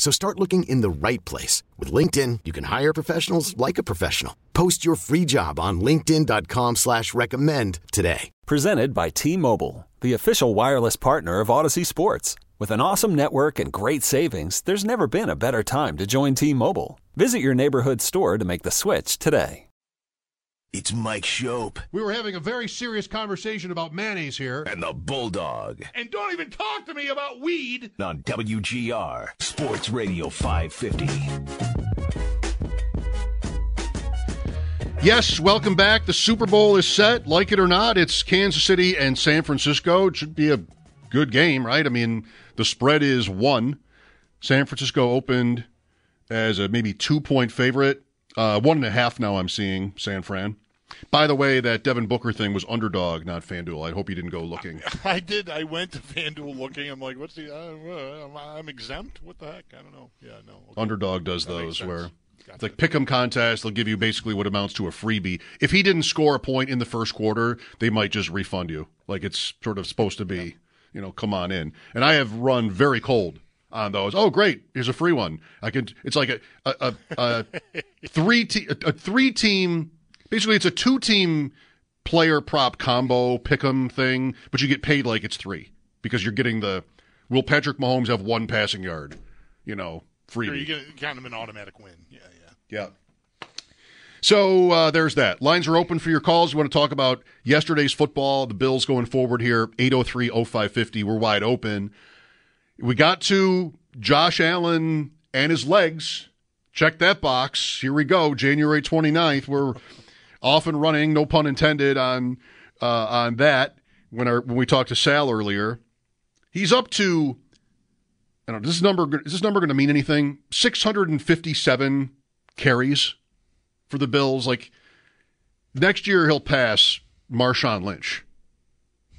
So start looking in the right place. With LinkedIn, you can hire professionals like a professional. Post your free job on linkedin.com slash recommend today. Presented by T-Mobile, the official wireless partner of Audacy Sports. With an awesome network and great savings, there's never been a better time to join T-Mobile. Visit your neighborhood store to make the switch today. It's Mike Schopp We were having a very serious conversation about mayonnaise here. and the Bulldog And don't even talk to me about weed. on WGR Sports Radio 550. Yes, welcome back. The Super Bowl is set. Like it or not, it's Kansas City and San Francisco. It should be a good game, right? I mean, the spread is one. San Francisco opened as a maybe two point favorite. Uh, one and a half now I'm seeing San Fran. By the way, that Devin Booker thing was underdog, not FanDuel. I hope you didn't go looking. I did. I went to FanDuel looking. I'm like, what's the? Uh, I'm, I'm exempt. What the heck? I don't know. Yeah, no. Okay. Underdog does That those where it's like pick 'em contest. They'll give you basically what amounts to a freebie. If he didn't score a point in the first quarter, they might just refund you. Like it's sort of supposed to be. You know, come on in. And I have run very cold on those. Oh, great! Here's a free one. I can. It's like a a, a, a three te- a, a three team. Basically, it's a two team player prop combo pick 'em thing, but you get paid like it's three because you're getting the. Will Patrick Mahomes have one passing yard? You know, free. Sure, you get kind of an automatic win. Yeah, yeah. Yeah. So uh, there's that. Lines are open for your calls. You want to talk about yesterday's football, the Bills going forward here, 803 0550. We're wide open. We got to Josh Allen and his legs. Check that box. Here we go. January 29th. We're off and running, no pun intended on uh, on that. When our when we talked to Sal earlier, he's up to I don't know, is this number is this number going to mean anything? 657 carries for the Bills. Like next year, he'll pass Marshawn Lynch,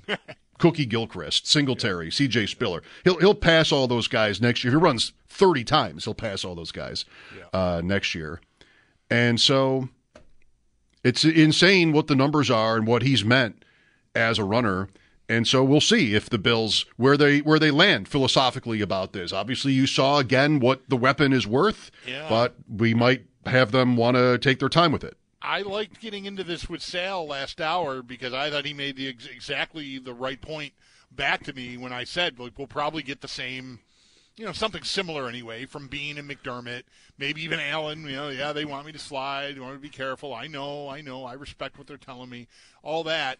Cookie Gilchrist, Singletary, C.J. Spiller. He'll he'll pass all those guys next year. If he runs 30 times, he'll pass all those guys uh, next year. And so it's insane what the numbers are and what he's meant as a runner. And so we'll see if the Bills where they where they land philosophically about this. Obviously, you saw again what the weapon is worth, Yeah. but we might have them want to take their time with it. I liked getting into this with Sal last hour because I thought he made the ex- exactly the right point back to me when I said like, we'll probably get the same, you know, something similar anyway from Beane and McDermott, maybe even Allen. You know, yeah, they want me to slide, they want me to be careful. I know, I know, I respect what they're telling me, all that,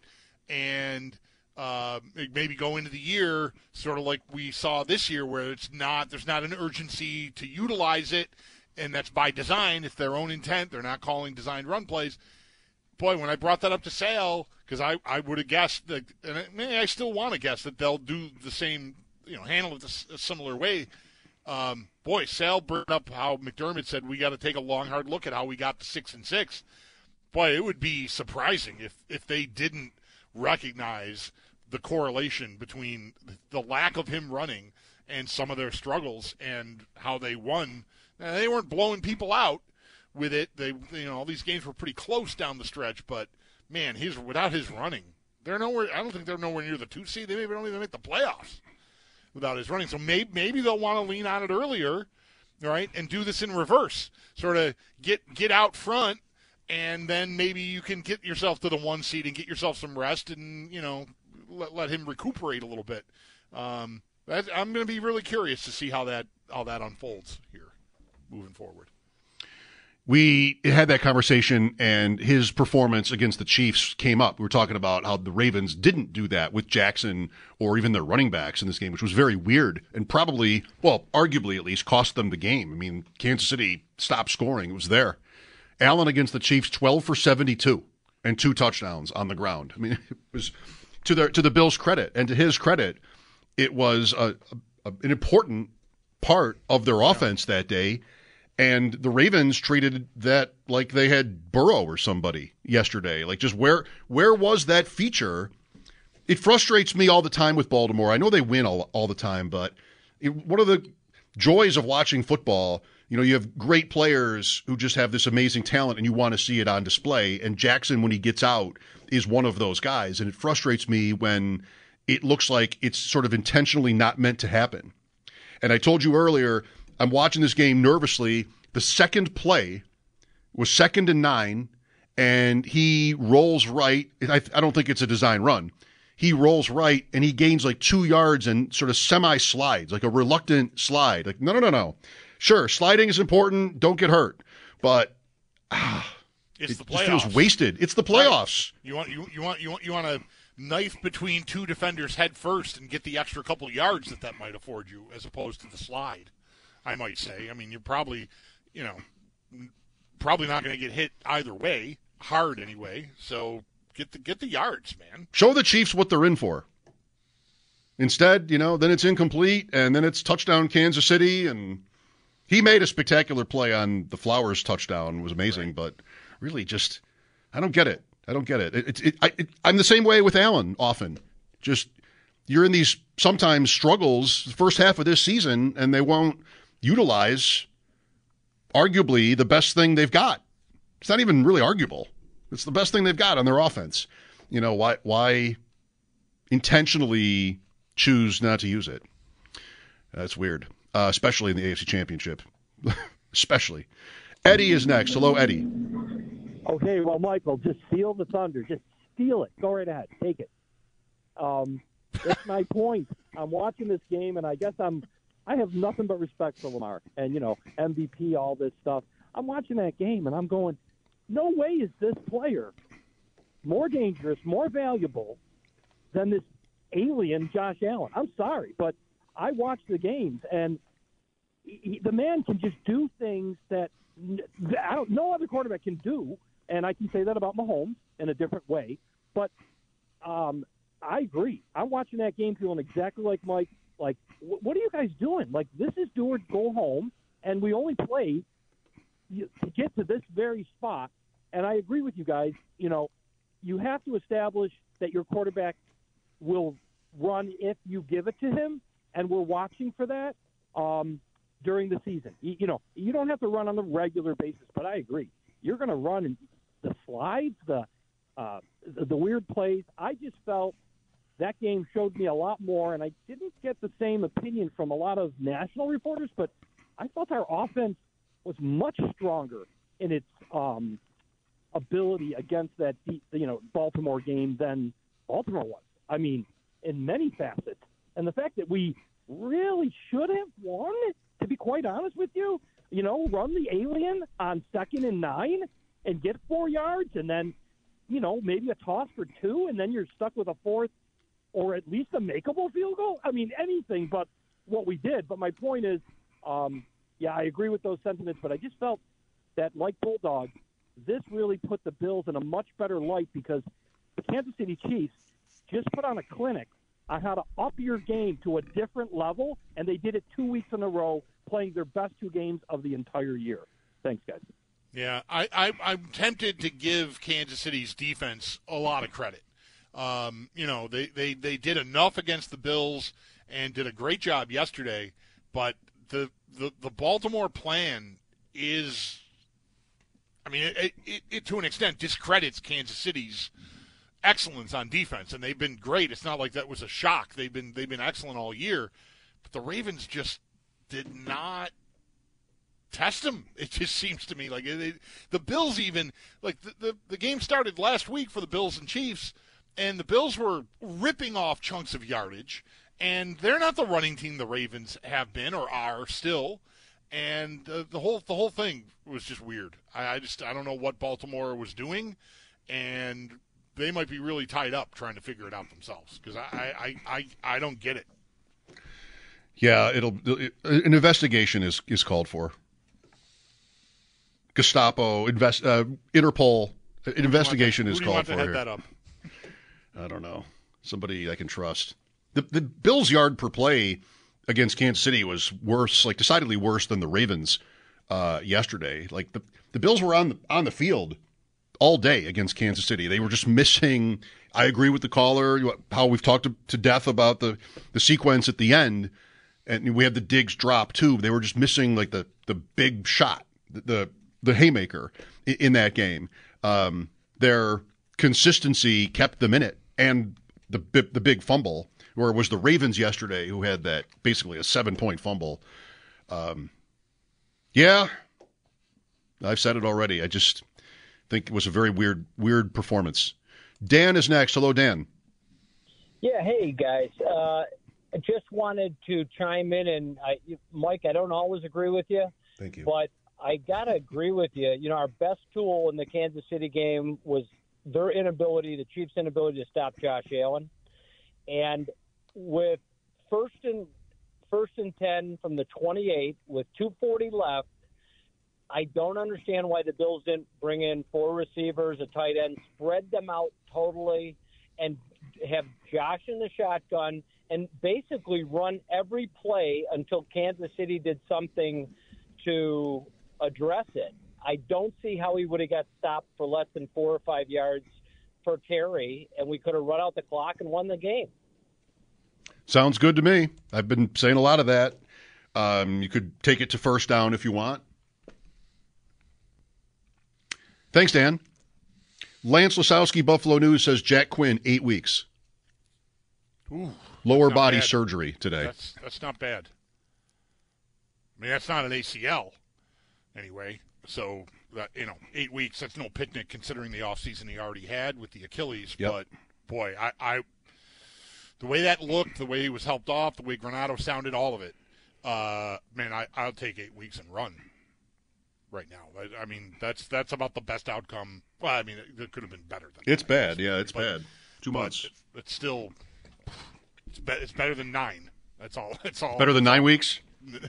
and. Uh, maybe go into the year sort of like we saw this year, where it's not there's not an urgency to utilize it, and that's by design. It's their own intent. They're not calling designed run plays. Boy, when I brought that up to Sal, because I, I would have guessed that, and I, I still want to guess that they'll do the same, you know, handle it a similar way. Um, boy, Sal brought up how McDermott said we got to take a long, hard look at how we got to six and six. Boy, it would be surprising if if they didn't recognize the correlation between the lack of him running and some of their struggles and how they won. Now, they weren't blowing people out with it. They, you know, all these games were pretty close down the stretch, but man, his without his running, they're nowhere. I don't think they're nowhere near the two seed. They maybe don't even make the playoffs without his running. So maybe maybe they'll want to lean on it earlier, right, and do this in reverse, sort of get get out front, and then maybe you can get yourself to the one seat and get yourself some rest, and you know let, let him recuperate a little bit. Um, I'm going to be really curious to see how that how that unfolds here moving forward. We had that conversation and his performance against the Chiefs came up. We were talking about how the Ravens didn't do that with Jackson or even their running backs in this game, which was very weird and probably, well, arguably at least, cost them the game. I mean, Kansas City stopped scoring. It was there. Allen against the Chiefs, 12 for 72 and two touchdowns on the ground. I mean, it was to their to the Bills' credit and to his credit, it was a, a, an important part of their offense that day. And the Ravens treated that like they had Burrow or somebody yesterday. Like just where where was that feature it frustrates me all the time with Baltimore. I know they win all, all the time, but it, one of the joys of watching football, you know, you have great players who just have this amazing talent and you want to see it on display. And Jackson, when he gets out, is one of those guys. And it frustrates me when it looks like it's sort of intentionally not meant to happen. And I told you earlier, I'm watching this game nervously. The second play was second and nine, and he rolls right. I, I don't think it's a design run. He rolls right and he gains like two yards and sort of semi slides, like a reluctant slide. Like, no, no, no, no. Sure, sliding is important. Don't get hurt. But ah, It's it the just feels wasted. It's the playoffs. You want you, you want you want you want to knife between two defenders head first and get the extra couple yards that that might afford you, as opposed to the slide. I might say. I mean, you're probably, you know, probably not going to get hit either way, hard anyway. So get the get the yards, man. Show the Chiefs what they're in for. Instead, you know, then it's incomplete, and then it's touchdown Kansas City, and he made a spectacular play on the Flowers touchdown. It was amazing, but really, just I don't get it. I don't get it. it, it, it, I, it I'm the same way with Allen. Often, just you're in these sometimes struggles the first half of this season, and they won't utilize arguably the best thing they've got. It's not even really arguable. It's the best thing they've got on their offense. You know why? Why intentionally choose not to use it? That's weird, uh, especially in the AFC Championship. especially. Eddie is next. Hello, Eddie. Okay, well, Michael, just steal the thunder. Just steal it. Go right ahead. Take it. Um, that's my point. I'm watching this game, and I guess I'm. I have nothing but respect for Lamar, and you know MVP, all this stuff. I'm watching that game, and I'm going, no way is this player more dangerous, more valuable than this alien Josh Allen. I'm sorry, but I watched the games, and he, he- the man can just do things that I don't, no other quarterback can do. And I can say that about Mahomes in a different way. But um, I agree. I'm watching that game feeling exactly like Mike. Like, wh- what are you guys doing? Like, this is do or go home, and we only play to get to this very spot. And I agree with you guys. You know, you have to establish that your quarterback will run if you give it to him, and we're watching for that um, during the season. You, you know, you don't have to run on a regular basis, but I agree. You're going to run the slides, the, uh, the the weird plays. I just felt that game showed me a lot more, and I didn't get the same opinion from a lot of national reporters, but I felt our offense was much stronger in its um, ability against that you know Baltimore game than Baltimore was. I mean, in many facets, and the fact that we really should have won, to be quite honest with you, you know, run the alien on second and nine and get four yards, and then you know maybe a toss for two, and then you're stuck with a fourth or at least a makeable field goal. I mean, anything but what we did. But my point is, um, yeah, I agree with those sentiments, but I just felt that, like Bulldog, this really put the Bills in a much better light because the Kansas City Chiefs just put on a clinic on how to up your game to a different level, and they did it two weeks in a row, playing their best two games of the entire year. Thanks, guys. Yeah, I, I, I'm tempted to give Kansas City's defense a lot of credit. Um, you know, they, they, they did enough against the Bills and did a great job yesterday, but the the, the Baltimore plan is, I mean, it, it, it to an extent discredits Kansas City's excellence on defense, and they've been great. It's not like that was a shock. They've been they've been excellent all year, but the Ravens just did not test them. It just seems to me like they, the Bills even like the, the the game started last week for the Bills and Chiefs, and the Bills were ripping off chunks of yardage, and they're not the running team the Ravens have been or are still. And the, the whole the whole thing was just weird. I, I just I don't know what Baltimore was doing, and they might be really tied up trying to figure it out themselves because I, I, I, I don't get it. Yeah, it'll it, an investigation is is called for. Gestapo, invest, uh, Interpol, an investigation Who is do you want called to for head here. that up? I don't know. Somebody I can trust. The the Bills' yard per play against Kansas City was worse, like decidedly worse than the Ravens uh, yesterday. Like the the Bills were on the on the field all day against Kansas City. They were just missing I agree with the caller. How we've talked to, to death about the the sequence at the end, and we had the Diggs drop too. They were just missing like the the big shot, the the, the haymaker in, in that game. Um, their consistency kept them in it, and the the big fumble, where it was the Ravens yesterday who had that basically a seven point fumble. Um, yeah, I've said it already. I just think it was a very weird weird performance. Dan is next. Hello, Dan. Yeah, hey guys. Uh, I just wanted to chime in, and I, Mike, I don't always agree with you. Thank you. But I gotta agree with you. You know, our best tool in the Kansas City game was their inability, the Chiefs' inability to stop Josh Allen, and with first and first and ten from the 28 with 2:40 left. I don't understand why the Bills didn't bring in four receivers, a tight end, spread them out totally, and have Josh in the shotgun and basically run every play until Kansas City did something to address it. I don't see how he would have got stopped for less than four or five yards per carry, and we could have run out the clock and won the game. Sounds good to me. I've been saying a lot of that. Um, you could take it to first down if you want. Thanks, Dan. Lance Lysowski, Buffalo News says Jack Quinn eight weeks. Ooh, Lower body bad. surgery today. That's that's not bad. I mean, that's not an ACL, anyway. So that you know, eight weeks. That's no picnic considering the offseason he already had with the Achilles. Yep. But boy, I, I the way that looked, the way he was helped off, the way Granato sounded, all of it. Uh, man, I, I'll take eight weeks and run right now. I, I mean, that's that's about the best outcome. Well, I mean, it, it could have been better than It's that, bad. Yeah, it's but- bad. Two but months. it- It's still it's, be, it's better than nine. That's all. That's all. Better than nine weeks?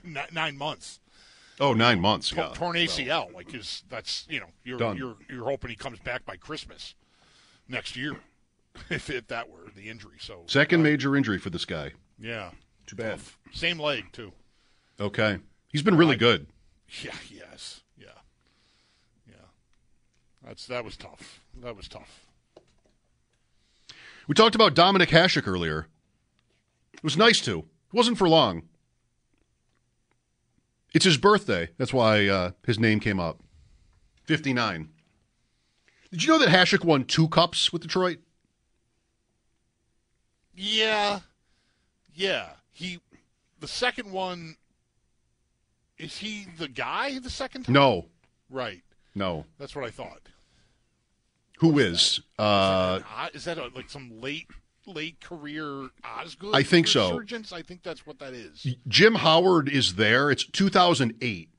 N- nine months. Oh, nine months. Yeah. torn ACL, like is that's you know you're Done. you're you're hoping he comes back by Christmas next year, if if that were the injury. So Second uh, major injury for this guy. yeah, Too bad. same leg too. Okay. He's been really good. Yeah, yes, yeah, yeah. That's that was tough. That was tough. We talked about Dominik Hasek earlier. It was nice to. It wasn't for long. It's his birthday. That's why uh, his name came up. 59. Did you know that Hasek won two cups with Detroit? Yeah, yeah. He the second one. Is he the guy the second time? No. Right. No. That's what I thought. Who is? Uh, An is that a, like some late late career Osgood? I think so. I think that's what that is. Jim Howard is there. It's 2008,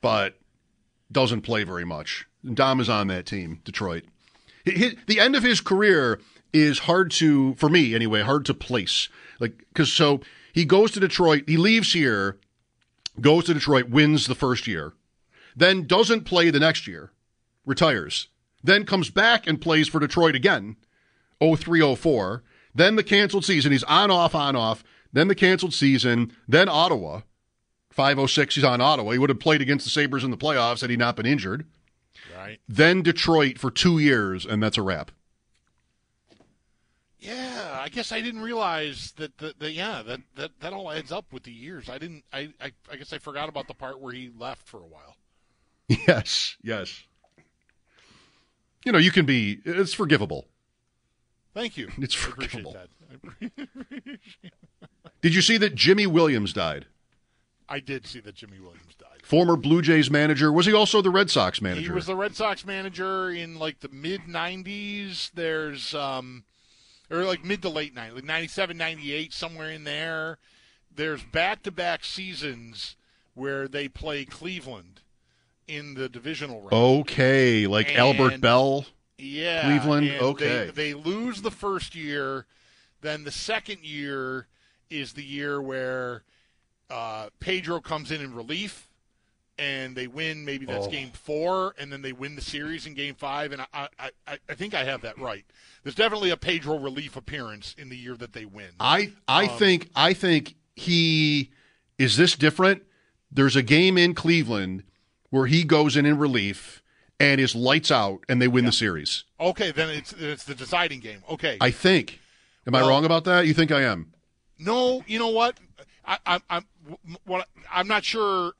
but doesn't play very much. Dom is on that team, Detroit. The end of his career is hard to, for me anyway, hard to place. Like, because so he goes to Detroit, he leaves here, goes to Detroit, wins the first year, then doesn't play the next year, retires, then comes back and plays for Detroit again, 03 04, then the canceled season. He's on, off, on, off, then the canceled season, then Ottawa. 506, he's on Ottawa. He would have played against the Sabres in the playoffs had he not been injured. Right. Then Detroit for two years, and that's a wrap. Yeah, I guess I didn't realize that. The, the yeah, that, that that all adds up with the years. I didn't. I, I I guess I forgot about the part where he left for a while. Yes, yes. You know, you can be, it's forgivable. Thank you. It's I appreciate forgivable. Did you see that Jimy Williams died? I did see that Jimy Williams died. Former Blue Jays manager. Was he also the Red Sox manager? He was the Red Sox manager in like the mid '90s. There's um, or like mid to late '90s, like '97, '98, somewhere in there. There's back-to-back seasons where they play Cleveland in the divisional round. okay, like Albert Belle. Yeah, Cleveland? Okay. They, they lose the first year, then the second year is the year where uh, Pedro comes in in relief, and they win. Maybe that's Oh. game four, and then they win the series in game five. And I, I, I, I think I have that right. There's definitely a Pedro relief appearance in the year that they win. I I Um, think I think he is this different. There's a game in Cleveland where he goes in in relief and is lights out, and they win the series. Okay, then it's it's the deciding game. Okay. I think. Am I wrong about that? You think I am? No, you know what? I, I, I'm what I'm not sure.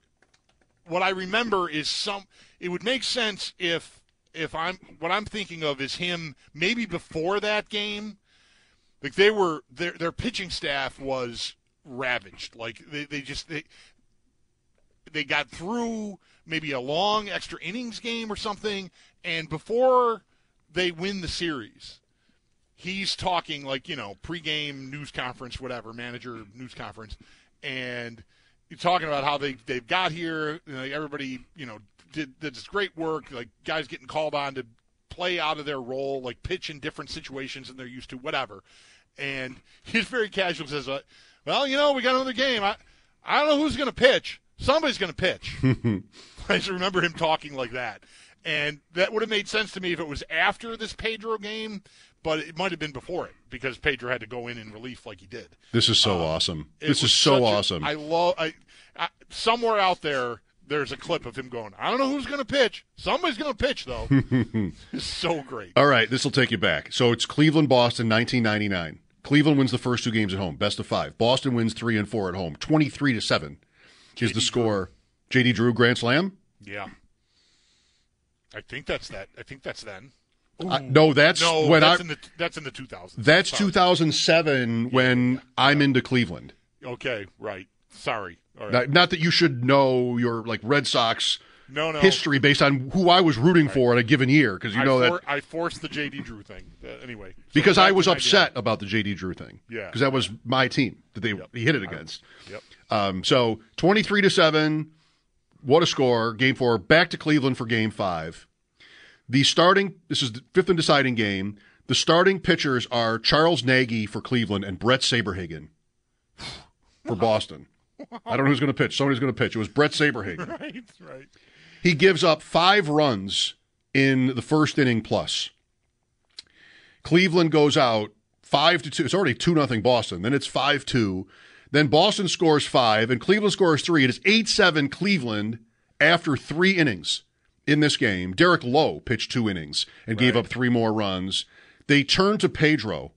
What I remember is some. It would make sense if if I'm what I'm thinking of is him maybe before that game. Like they were their their pitching staff was ravaged. Like they, they just they they got through maybe a long extra innings game or something, and before they win the series, he's talking like you know pregame news conference, whatever manager news conference, and he's talking about how they they've got here. You know, everybody you know did, did this great work. Like guys getting called on to play out of their role, like pitch in different situations than they're used to, whatever. And he's very casual. Says, uh, "Well, you know, we got another game. I I don't know who's going to pitch. Somebody's going to pitch." I just remember him talking like that. And that would have made sense to me if it was after this Pedro game, but it might have been before it because Pedro had to go in in relief like he did. This is so um, awesome. This is so awesome. I love. I, I somewhere out there, there's a clip of him going. I don't know who's going to pitch. Somebody's going to pitch though. it's so great. All right, this will take you back. So it's Cleveland, Boston, 1999. Cleveland wins the first two games at home, best of five. Boston wins three and four at home, 23 to seven is the score. JD Drew Grand Slam. Yeah. I think that's that. I think that's then. Uh, no, that's No, when that's I. in the that's in the 2000s. that's Sorry. 2007 when I'm into Cleveland. Okay, right. Sorry. All right. Not, not that you should know your like Red Sox no, no. history based on who I was rooting for in a given year, because you I, know for, that I forced the JD Drew thing. Uh, anyway, So because I was 99. upset about the JD Drew thing. Yeah. because that was my team that they he hit it against. Yep. Um, so 23 to 7. What a score. Game four. Back to Cleveland for game five. The starting, this is the fifth and deciding game. The starting pitchers are Charles Nagy for Cleveland and Brett Saberhagen for Boston. I don't know who's going to pitch. Somebody's going to pitch. It was Brett Saberhagen. Right. Right. He gives up five runs in the first inning plus. Cleveland goes out five to two. It's already two nothing Boston. Then it's five two. Then Boston scores five and Cleveland scores three. It is eight seven Cleveland after three innings in this game. Derek Lowe pitched two innings and gave up three more runs. They turn to Pedro.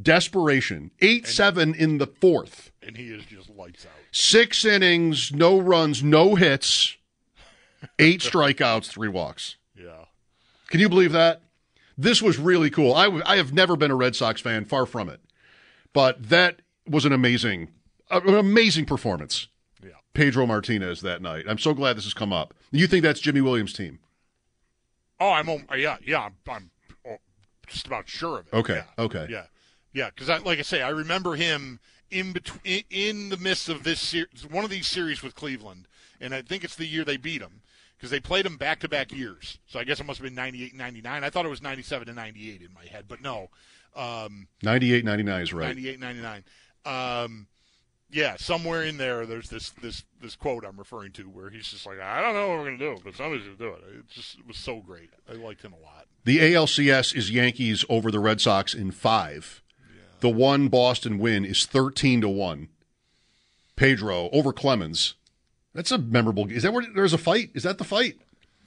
Desperation. Eight seven in the fourth. And he is just lights out. Six innings, no runs, no hits, eight strikeouts, three walks. Yeah. Can you believe that? This was really cool. I, w- I have never been a Red Sox fan, far from it. But that was an amazing, an amazing performance. Yeah. Pedro Martinez that night. I'm so glad this has come up. You think that's Jimy Williams' team? Oh, I'm. Yeah. Yeah. I'm. I'm oh, just about sure of it. Okay, Yeah. okay. Yeah. Yeah. Because I, like I say, I remember him in between, in the midst of this series, one of these series with Cleveland, and I think it's the year they beat him because they played him back to back years. So I guess it must have been 98, 99. I thought it was 97 and 98 in my head, but no. Um, 98 99 is right. 98 99 um yeah somewhere in there there's this this this quote i'm referring to where he's just like i don't know what we're gonna do but somebody's gonna do it it just it was so great i liked him a lot The ALCS is Yankees over the Red Sox in five. The one Boston win is 13 to 1. Pedro over Clemens. That's a memorable. Is that where there's a fight? Is that the fight?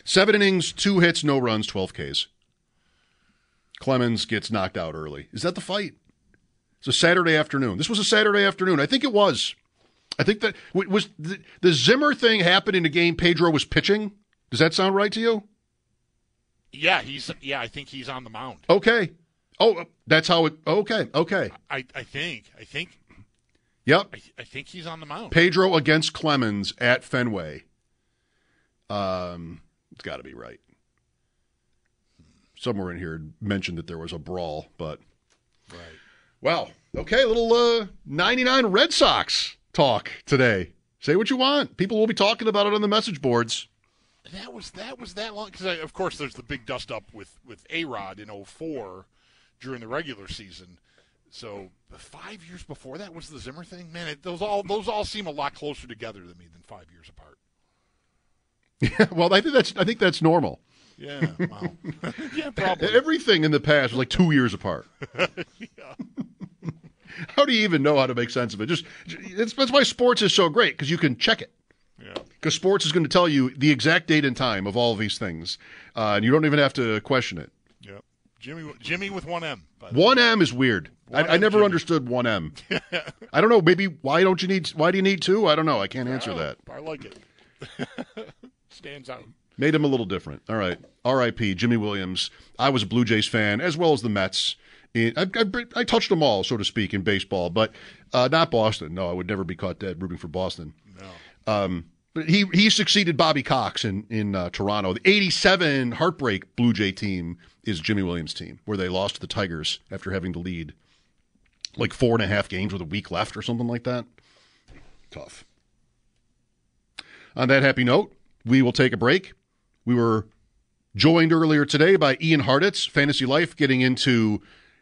Seven innings, two hits, no runs, 12 Ks. Clemens gets knocked out early. Is that the fight? It's a Saturday afternoon. This was a Saturday afternoon. I think it was. I think that was the, the Zimmer thing happened in a game Pedro was pitching. Does that sound right to you? yeah he's yeah i think he's on the mound Okay. Oh, that's how it. Okay. Okay. i i think i think Yep. i, I think he's on the mound Pedro against Clemens at Fenway. Um, it's got to be right. Somewhere in here mentioned that there was a brawl, but right well, okay, a little uh, 99 Red Sox talk today. Say what you want. People will be talking about it on the message boards. that was that was that long because of course there's the big dust up with with A-Rod in 04 during the regular season so five years before that was the zimmer thing man it, those all those all seem a lot closer together to me than five years apart Yeah, well, I think that's I think that's normal. Yeah, wow. yeah, probably. Everything in the past was like two years apart. How do you even know how to make sense of it? Just it's, that's why sports is so great because you can check it. Yeah. because sports is going to tell you the exact date and time of all of these things, uh, and you don't even have to question it. Yep. Jimy, Jimy with one M. One M is weird. I, I 1M never Jimmy. understood one M. I don't know. Maybe why don't you need? Why do you need two? I don't know. I can't answer Oh, that. I like it. Stands out. Made him a little different. All right. R.I.P. Jimy Williams. I was a Blue Jays fan as well as the Mets. I, I, I touched them all, so to speak, in baseball, but uh, not Boston. No, I would never be caught dead rooting for Boston. No. Um, but he he succeeded Bobby Cox in in uh, Toronto. The '87 heartbreak Blue Jay team is Jimy Williams' team, where they lost to the Tigers after having to lead like four and a half games with a week left or something like that. Tough. On that happy note, we will take a break. We were joined earlier today by Ian Hartitz, Fantasy Life, getting into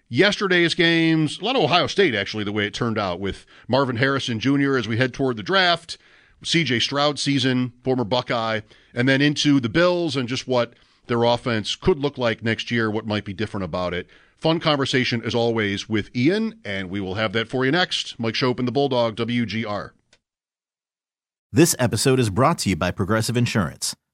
yesterday's games. A lot of Ohio State, actually, the way it turned out with Marvin Harrison Jr. as we head toward the draft, CJ Stroud season, former Buckeye, and then into the Bills and just what their offense could look like next year, what might be different about it. Fun conversation, as always, with Ian, and we will have that for you next. Mike Schopp and the Bulldog, WGR. This episode is brought to you by Progressive Insurance.